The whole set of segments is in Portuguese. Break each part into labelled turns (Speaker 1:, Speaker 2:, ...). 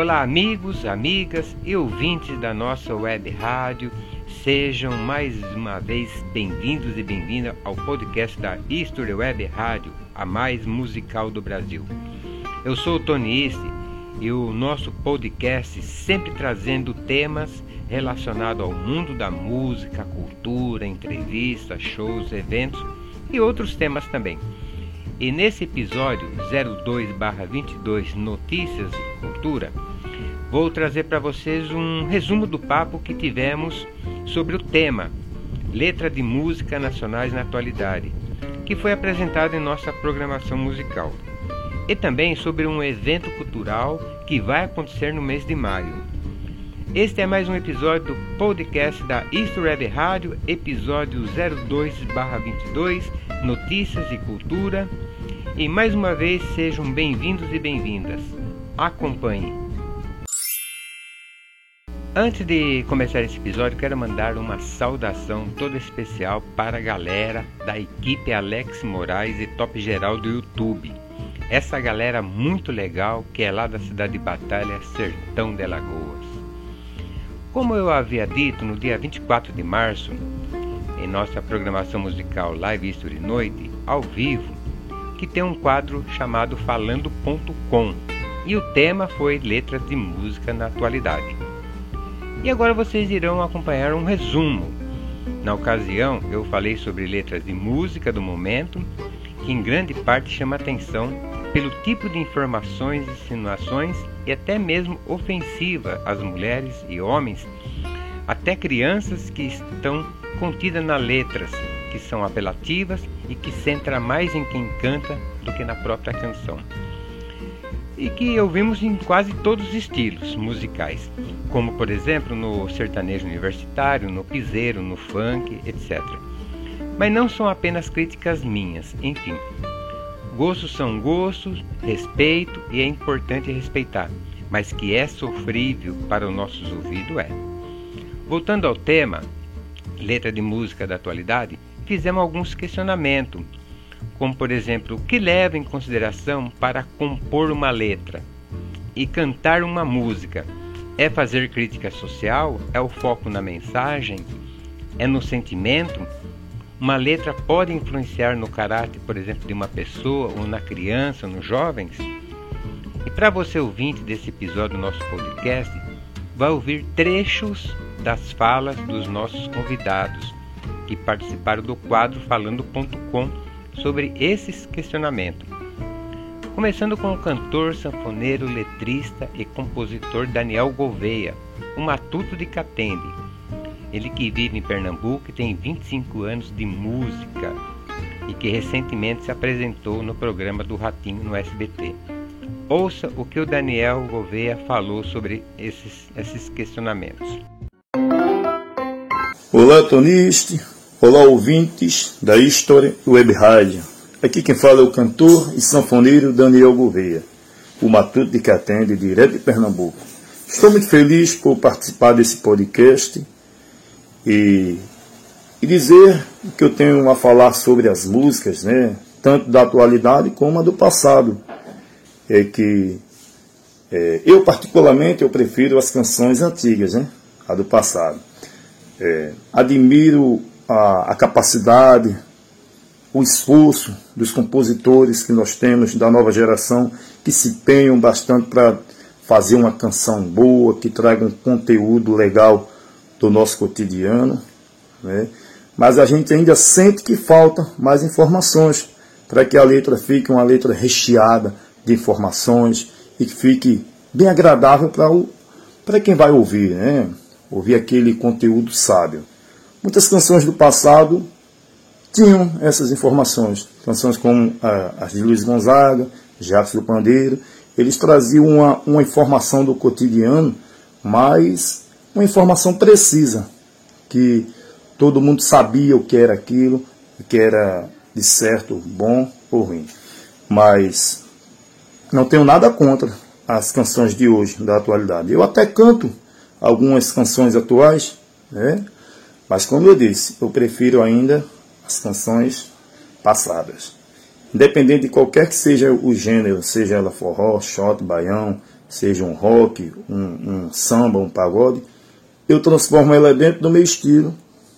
Speaker 1: Olá, amigos, amigas e ouvintes da nossa web rádio. Sejam mais uma vez bem-vindos e bem-vindas ao podcast da History Web Rádio, a mais musical do Brasil. Eu sou o Tony Iste e o nosso podcast sempre trazendo temas relacionados ao mundo da música, cultura, entrevistas, shows, eventos e outros temas também. E nesse episódio 02/22 Notícias e Cultura, vou trazer para vocês um resumo do papo que tivemos sobre o tema Letra de Música Nacionais na Atualidade, que foi apresentado em nossa programação musical. E também sobre um evento cultural que vai acontecer no mês de maio. Este é mais um episódio do podcast da East Web Rádio, episódio 02/22, Notícias e Cultura e mais uma vez sejam bem-vindos e bem-vindas. Acompanhe. Antes de começar esse episódio, quero mandar uma saudação toda especial para a galera da equipe Alex Moraes e Top Geral do YouTube. Essa galera muito legal que é lá da cidade de Batalha, Sertão de Lagoas. Como eu havia dito no dia 24 de março, em nossa programação musical Live History Noite, ao vivo, que tem um quadro chamado Falando.com e o tema foi Letras de Música na Atualidade. E agora vocês irão acompanhar um resumo. Na ocasião, eu falei sobre letras de música do momento, que em grande parte chama atenção pelo tipo de informações, insinuações e até mesmo ofensiva às mulheres e homens, até crianças que estão contidas nas letras, que são apelativas e que centra mais em quem canta do que na própria canção. E que ouvimos em quase todos os estilos musicais, como por exemplo no sertanejo universitário, no piseiro, no funk, etc. Mas não são apenas críticas minhas, enfim. Gostos são gostos, respeito e é importante respeitar, mas que é sofrível para os nossos ouvidos é. Voltando ao tema, letra de música da atualidade, fizemos alguns questionamentos, como por exemplo, o que leva em consideração para compor uma letra e cantar uma música? É fazer crítica social? É o foco na mensagem? É no sentimento? Uma letra pode influenciar no caráter, por exemplo, de uma pessoa, ou na criança, ou nos jovens? E para você ouvinte desse episódio do nosso podcast, vai ouvir trechos das falas dos nossos convidados que participaram do quadro Falando.com sobre esses questionamentos. Começando com o cantor, sanfoneiro, letrista e compositor Daniel Gouveia, o matuto de Catende. Ele que vive em Pernambuco e tem 25 anos de música e que recentemente se apresentou no programa do Ratinho no SBT. Ouça o que o Daniel Gouveia falou sobre esses, esses questionamentos.
Speaker 2: Olá, Toniste. Olá, ouvintes da History Web Rádio. Aqui quem fala é o cantor e sanfoneiro Daniel Gouveia, o matuto de que atende direto de Pernambuco. Estou muito feliz por participar desse podcast e, e dizer que eu tenho a falar sobre as músicas, né, tanto da atualidade como a do passado. É que é, eu particularmente eu prefiro as canções antigas, né, a do passado. É, admiro a, a capacidade, o esforço dos compositores que nós temos da nova geração que se empenham bastante para fazer uma canção boa, que traga um conteúdo legal do nosso cotidiano. Né? Mas a gente ainda sente que falta mais informações para que a letra fique uma letra recheada de informações e que fique bem agradável para quem vai ouvir, né? ouvir aquele conteúdo sábio. Muitas canções do passado tinham essas informações. Canções como ah, as de Luiz Gonzaga, Jacques do Pandeiro, eles traziam uma, uma informação do cotidiano, mas uma informação precisa, que todo mundo sabia o que era aquilo, o que era de certo bom ou ruim. Mas não tenho nada contra as canções de hoje, da atualidade. Eu até canto algumas canções atuais, né? Mas como eu disse, eu prefiro ainda as canções passadas. Independente de qualquer que seja o gênero, seja ela forró, shot, baião, seja um rock, um, um samba, um pagode, eu transformo ela dentro do meu estilo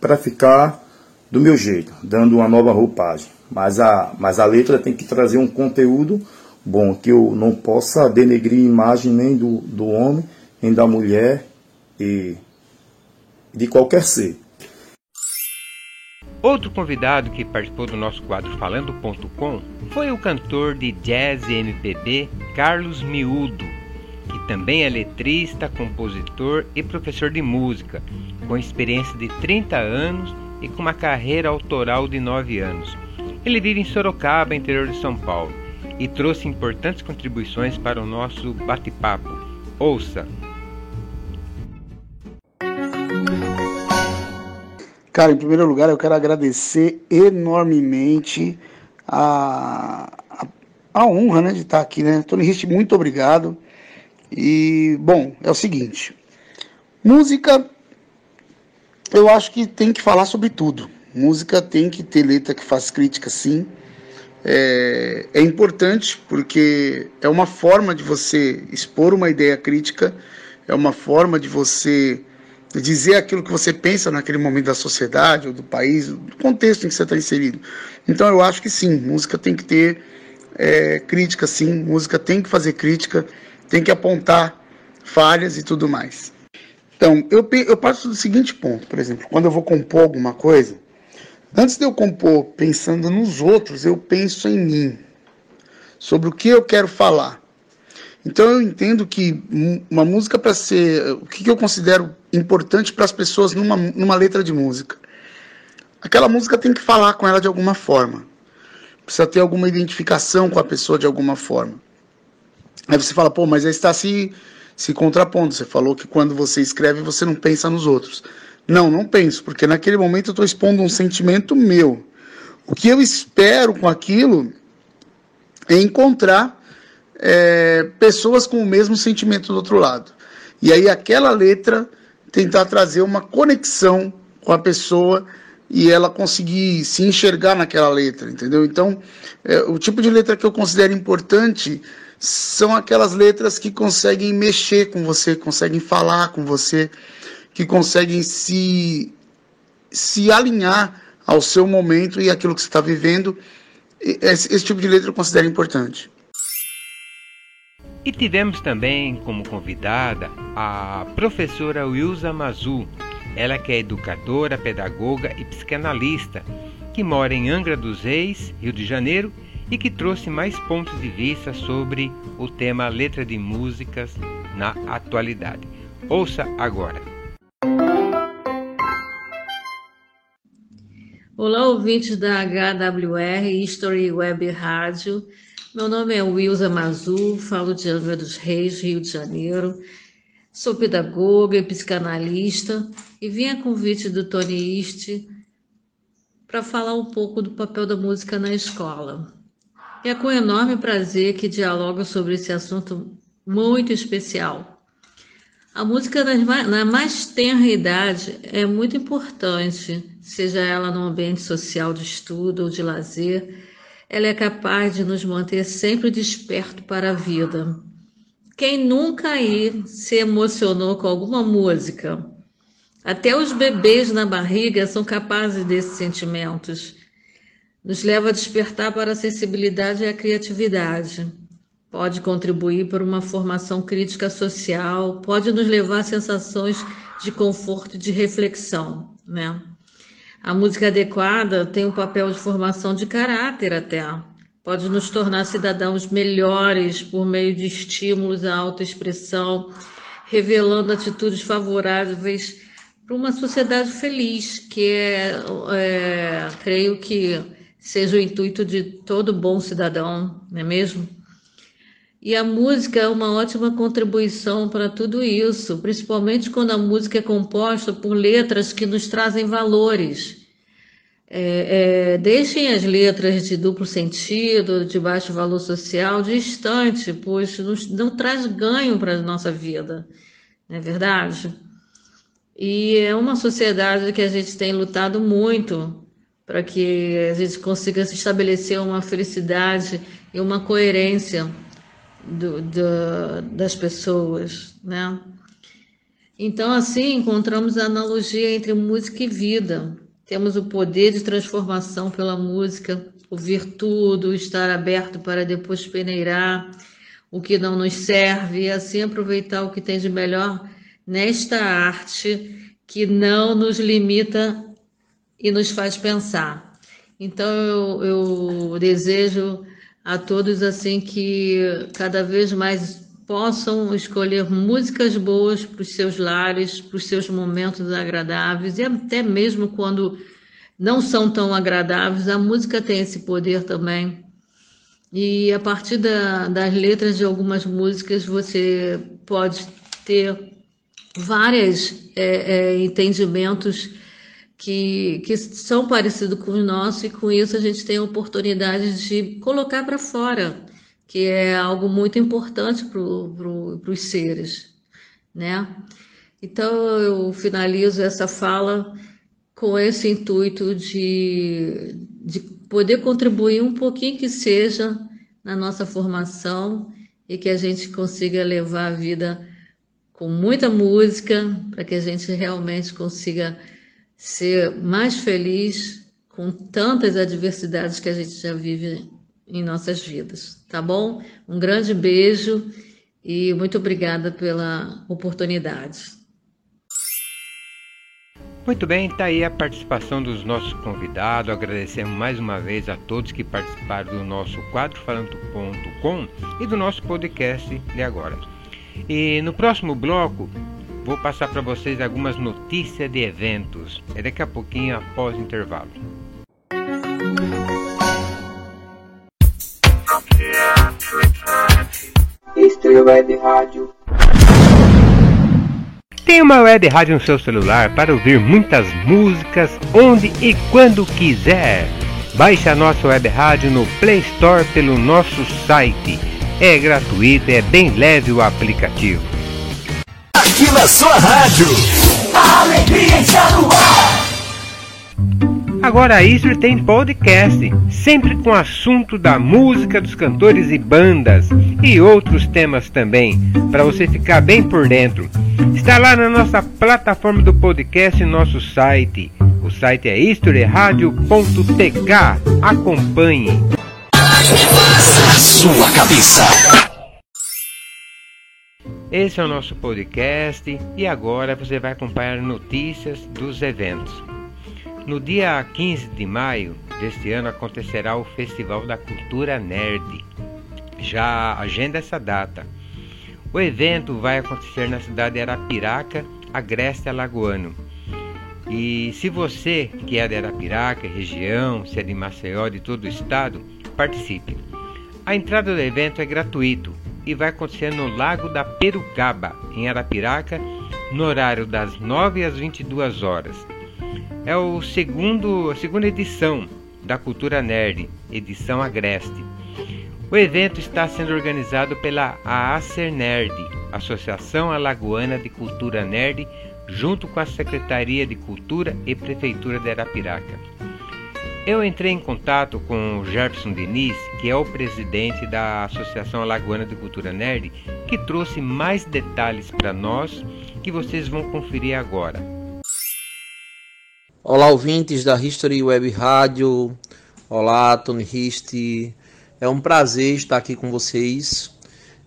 Speaker 2: para ficar do meu jeito, dando uma nova roupagem. Mas a, mas a letra tem que trazer um conteúdo bom, que eu não possa denegrir a imagem nem do, do homem, nem da mulher e de qualquer ser.
Speaker 1: Outro convidado que participou do nosso quadro Falando.com foi o cantor de jazz e MPB Carlos Miúdo, que também é letrista, compositor e professor de música, com experiência de 30 anos e com uma carreira autoral de 9 anos. Ele vive em Sorocaba, interior de São Paulo, e trouxe importantes contribuições para o nosso bate-papo. Ouça!
Speaker 3: Cara, em primeiro lugar, eu quero agradecer enormemente a, a, a honra né, de estar aqui, né? Tony Rich, muito obrigado. E, bom, é o seguinte: música, eu acho que tem que falar sobre tudo. Música tem que ter letra que faz crítica, sim. É, é importante porque é uma forma de você expor uma ideia crítica, é uma forma de você dizer aquilo que você pensa naquele momento da sociedade ou do país, do contexto em que você está inserido. Então eu acho que sim, música tem que ter é, crítica, sim, música tem que fazer crítica, tem que apontar falhas e tudo mais. Então, eu, eu parto do seguinte ponto, por exemplo, quando eu vou compor alguma coisa, antes de eu compor pensando nos outros, eu penso em mim, sobre o que eu quero falar. Então eu entendo que uma música para ser. O que eu considero importante para as pessoas numa, numa letra de música? Aquela música tem que falar com ela de alguma forma. Precisa ter alguma identificação com a pessoa de alguma forma. Aí você fala, pô, mas aí está se, se contrapondo. Você falou que quando você escreve você não pensa nos outros. Não, não penso, porque naquele momento eu estou expondo um sentimento meu. O que eu espero com aquilo é encontrar é, pessoas com o mesmo sentimento do outro lado. E aí aquela letra tentar trazer uma conexão com a pessoa e ela conseguir se enxergar naquela letra, entendeu? Então, é, o tipo de letra que eu considero importante são aquelas letras que conseguem mexer com você, conseguem falar com você, que conseguem se, se alinhar ao seu momento e aquilo que você está vivendo. Esse, esse tipo de letra eu considero importante.
Speaker 1: E tivemos também como convidada a professora Wilza Mazu, ela que é educadora, pedagoga e psicanalista, que mora em Angra dos Reis, Rio de Janeiro, e que trouxe mais pontos de vista sobre o tema letra de músicas na atualidade. Ouça agora.
Speaker 4: Olá, ouvintes da HWR History Web Rádio. Meu nome é Wilza Mazu, falo de Angra dos Reis, Rio de Janeiro. Sou pedagoga e psicanalista e vim a convite do Tony East para falar um pouco do papel da música na escola. É com enorme prazer que dialogo sobre esse assunto muito especial. A música na mais tenra idade é muito importante, seja ela no ambiente social de estudo ou de lazer ela é capaz de nos manter sempre desperto para a vida. Quem nunca aí se emocionou com alguma música? Até os bebês na barriga são capazes desses sentimentos. Nos leva a despertar para a sensibilidade e a criatividade. Pode contribuir para uma formação crítica social, pode nos levar a sensações de conforto e de reflexão, né? A música adequada tem um papel de formação de caráter até. Pode nos tornar cidadãos melhores por meio de estímulos à autoexpressão, revelando atitudes favoráveis para uma sociedade feliz, que é, é, creio que seja o intuito de todo bom cidadão, não é mesmo? E a música é uma ótima contribuição para tudo isso, principalmente quando a música é composta por letras que nos trazem valores. É, é, deixem as letras de duplo sentido, de baixo valor social, distante, pois não, não traz ganho para a nossa vida, não é verdade? E é uma sociedade que a gente tem lutado muito para que a gente consiga se estabelecer uma felicidade e uma coerência do, do, das pessoas, né? Então, assim, encontramos a analogia entre música e vida. Temos o poder de transformação pela música, ouvir tudo, estar aberto para depois peneirar o que não nos serve e assim aproveitar o que tem de melhor nesta arte que não nos limita e nos faz pensar. Então eu, eu desejo a todos assim que cada vez mais possam escolher músicas boas para os seus lares, para os seus momentos agradáveis e até mesmo quando não são tão agradáveis, a música tem esse poder também. E a partir da, das letras de algumas músicas você pode ter vários é, é, entendimentos que, que são parecidos com o nosso, e com isso a gente tem a oportunidade de colocar para fora, que é algo muito importante para pro, os seres, né? Então eu finalizo essa fala com esse intuito de, de poder contribuir um pouquinho que seja na nossa formação e que a gente consiga levar a vida com muita música, para que a gente realmente consiga ser mais feliz com tantas adversidades que a gente já vive em nossas vidas, tá bom? Um grande beijo e muito obrigada pela oportunidade.
Speaker 1: Muito bem, está aí a participação dos nossos convidados. Agradecemos mais uma vez a todos que participaram do nosso quadro falando.com e do nosso podcast de agora. E no próximo bloco vou passar para vocês algumas notícias de eventos. É daqui a pouquinho após o intervalo.
Speaker 5: Estreia Web Rádio.
Speaker 1: Tem uma web rádio no seu celular para ouvir muitas músicas onde e quando quiser. Baixe a nossa web rádio no Play Store pelo nosso site. É gratuito, é bem leve o aplicativo.
Speaker 6: Aqui na sua rádio, a alegria está no ar.
Speaker 1: Agora a Istro tem podcast, sempre com assunto da música dos cantores e bandas e outros temas também, para você ficar bem por dentro. Está lá na nossa plataforma do podcast e nosso site. O site é historyradio.tk. Acompanhe.
Speaker 6: Sua cabeça.
Speaker 1: Esse é o nosso podcast e agora você vai acompanhar notícias dos eventos. No dia 15 de maio deste ano acontecerá o Festival da Cultura Nerd. Já agenda essa data. O evento vai acontecer na cidade de Arapiraca, Agreste Alagoano. E se você que é de Arapiraca, região, se é de Maceió, de todo o estado, participe. A entrada do evento é gratuito e vai acontecer no Lago da Perucaba, em Arapiraca, no horário das 9 às 22 horas. É o segundo, a segunda edição da Cultura Nerd, edição Agreste. O evento está sendo organizado pela AACER Nerd, Associação Alagoana de Cultura Nerd, junto com a Secretaria de Cultura e Prefeitura de Arapiraca. Eu entrei em contato com o Jefferson Diniz, que é o presidente da Associação Alagoana de Cultura Nerd, que trouxe mais detalhes para nós que vocês vão conferir agora.
Speaker 7: Olá, ouvintes da History Web Rádio. Olá, Tony Hist. É um prazer estar aqui com vocês.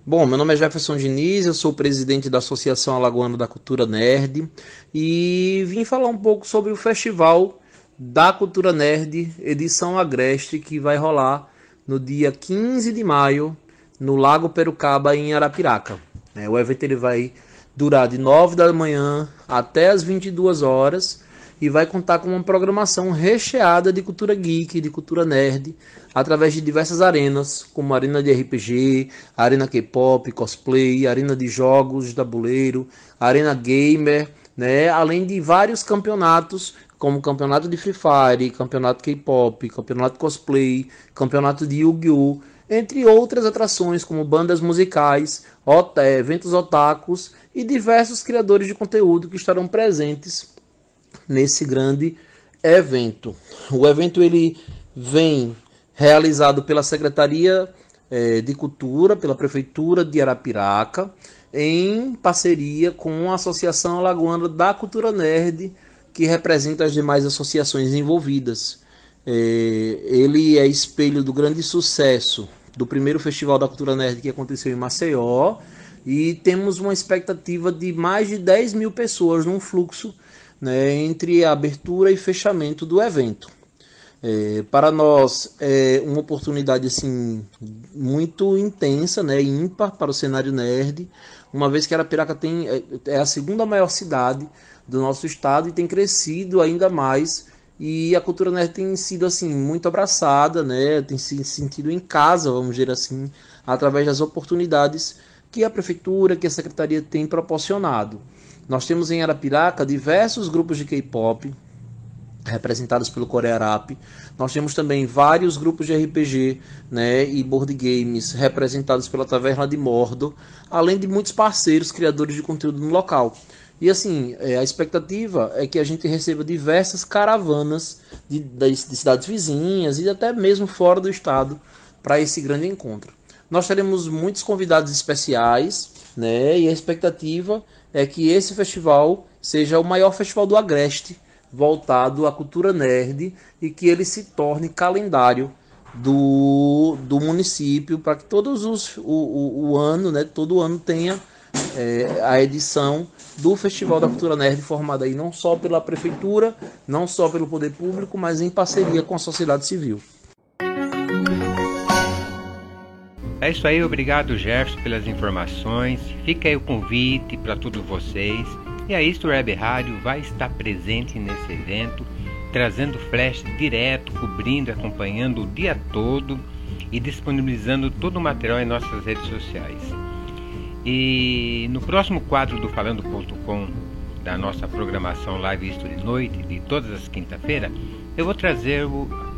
Speaker 7: Bom, meu nome é Jefferson Diniz, eu sou presidente da Associação Alagoana da Cultura Nerd e vim falar um pouco sobre o Festival da Cultura Nerd, edição Agreste, que vai rolar no dia 15 de maio no Lago Perucaba, em Arapiraca. É, o evento ele vai durar de 9 da manhã até as 22 horas e vai contar com uma programação recheada de cultura geek, de cultura nerd, através de diversas arenas, como arena de RPG, arena K-pop, cosplay, arena de jogos tabuleiro, arena gamer, né? além de vários campeonatos, como campeonato de Free Fire, campeonato K-pop, campeonato cosplay, campeonato de Yu-Gi-Oh! entre outras atrações como bandas musicais, eventos otakus e diversos criadores de conteúdo que estarão presentes nesse grande evento. O evento ele vem realizado pela Secretaria é, de Cultura pela Prefeitura de Arapiraca, em parceria com a Associação Alagoana da Cultura Nerd, que representa as demais associações envolvidas. É, ele é espelho do grande sucesso do primeiro Festival da Cultura Nerd que aconteceu em Maceió e temos uma expectativa de mais de 10 mil pessoas num fluxo né, entre a abertura e fechamento do evento. É, para nós é uma oportunidade assim muito intensa, né, ímpar para o cenário nerd, uma vez que Arapiraca tem, é, é a segunda maior cidade do nosso estado e tem crescido ainda mais e a cultura nerd tem sido assim muito abraçada, né? Tem se sentido em casa, vamos dizer assim, através das oportunidades que a prefeitura, que a secretaria tem proporcionado. Nós temos em Arapiraca diversos grupos de K-pop representados pelo Corearap. Nós temos também vários grupos de RPG, né, e board games representados pela Taverna de Mordo, além de muitos parceiros criadores de conteúdo no local. E assim, é, a expectativa é que a gente receba diversas caravanas de, de, de cidades vizinhas e até mesmo fora do estado para esse grande encontro. Nós teremos muitos convidados especiais, né? E a expectativa é que esse festival seja o maior festival do Agreste voltado à cultura nerd e que ele se torne calendário do, do município para que todos os o, o, o ano, né? Todo ano tenha é, a edição do Festival da Cultura Nerd, formada aí não só pela Prefeitura, não só pelo Poder Público, mas em parceria com a sociedade civil.
Speaker 1: É isso aí, obrigado Gerson pelas informações. Fica aí o convite para todos vocês. E a Isto Web Rádio vai estar presente nesse evento, trazendo flash direto, cobrindo, acompanhando o dia todo e disponibilizando todo o material em nossas redes sociais. E no próximo quadro do Falando.com, da nossa programação Live History Noite, de todas as quinta-feiras, eu vou trazer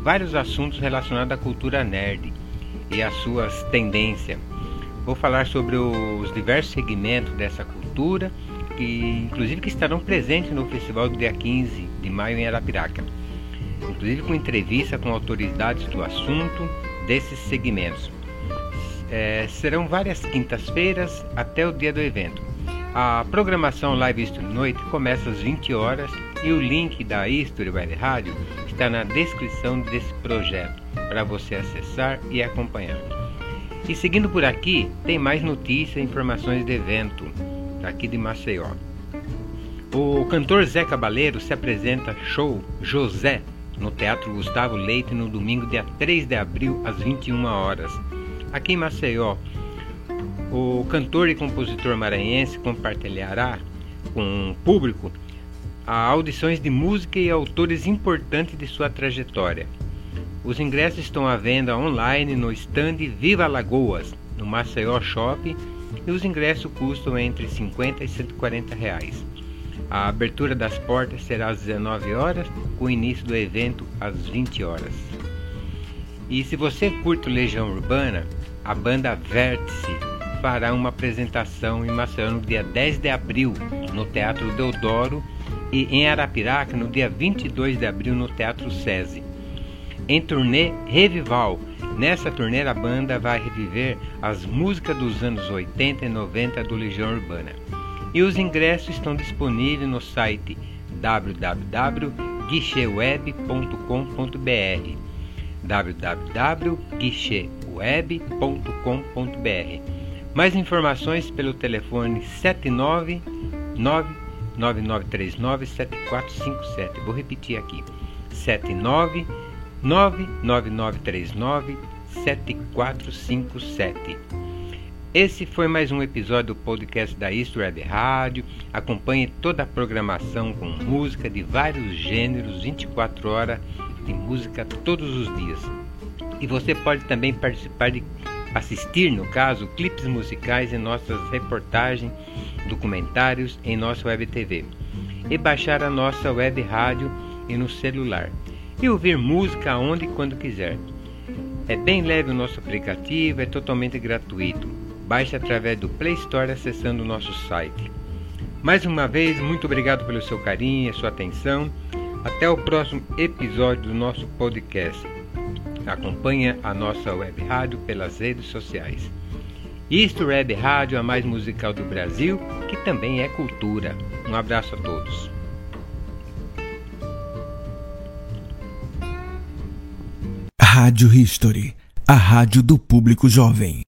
Speaker 1: vários assuntos relacionados à cultura nerd e às suas tendências. Vou falar sobre os diversos segmentos dessa cultura, que inclusive que estarão presentes no festival do dia 15 de maio em Arapiraca. Inclusive com entrevista com autoridades do assunto desses segmentos. É, serão várias quintas-feiras até o dia do evento. A programação Live History Noite começa às 20 horas e o link da History Web Rádio está na descrição desse projeto para você acessar e acompanhar. E seguindo por aqui, tem mais notícias e informações do evento aqui de Maceió. O cantor Zé Cabaleiro se apresenta show José no Teatro Gustavo Leite no domingo, dia 3 de abril, às 21 horas. Aqui em Maceió, o cantor e compositor maranhense compartilhará com o público audições de música e autores importantes de sua trajetória. Os ingressos estão à venda online no stand Viva Lagoas, no Maceió Shopping, e os ingressos custam entre 50 e 140 reais. A abertura das portas será às 19 horas, com o início do evento às 20 horas. E se você curte Legião Urbana, a banda Vértice fará uma apresentação em Maceió no dia 10 de abril no Teatro Deodoro e em Arapiraca no dia 22 de abril no Teatro SESI. Em turnê Revival, nessa turnê a banda vai reviver as músicas dos anos 80 e 90 do Legião Urbana. E os ingressos estão disponíveis no site www.guicheweb.com.br www.guicheweb.com.br. Mais informações pelo telefone 79999397457. Vou repetir aqui: 79999397457. Esse foi mais um episódio do podcast da East Web Rádio. Acompanhe toda a programação com música de vários gêneros, 24 horas de música todos os dias. E você pode também participar de assistir, no caso, clipes musicais em nossas reportagens, documentários em nossa web TV e baixar a nossa web rádio e no celular e ouvir música onde e quando quiser. É bem leve o nosso aplicativo, é totalmente gratuito. Baixe através do Play Store acessando o nosso site. Mais uma vez, muito obrigado pelo seu carinho e sua atenção. Até o próximo episódio do nosso podcast. Acompanhe a nossa web rádio pelas redes sociais. Isto Web Rádio, a mais musical do Brasil, que também é cultura. Um abraço a todos.
Speaker 8: Rádio History, a rádio do público jovem.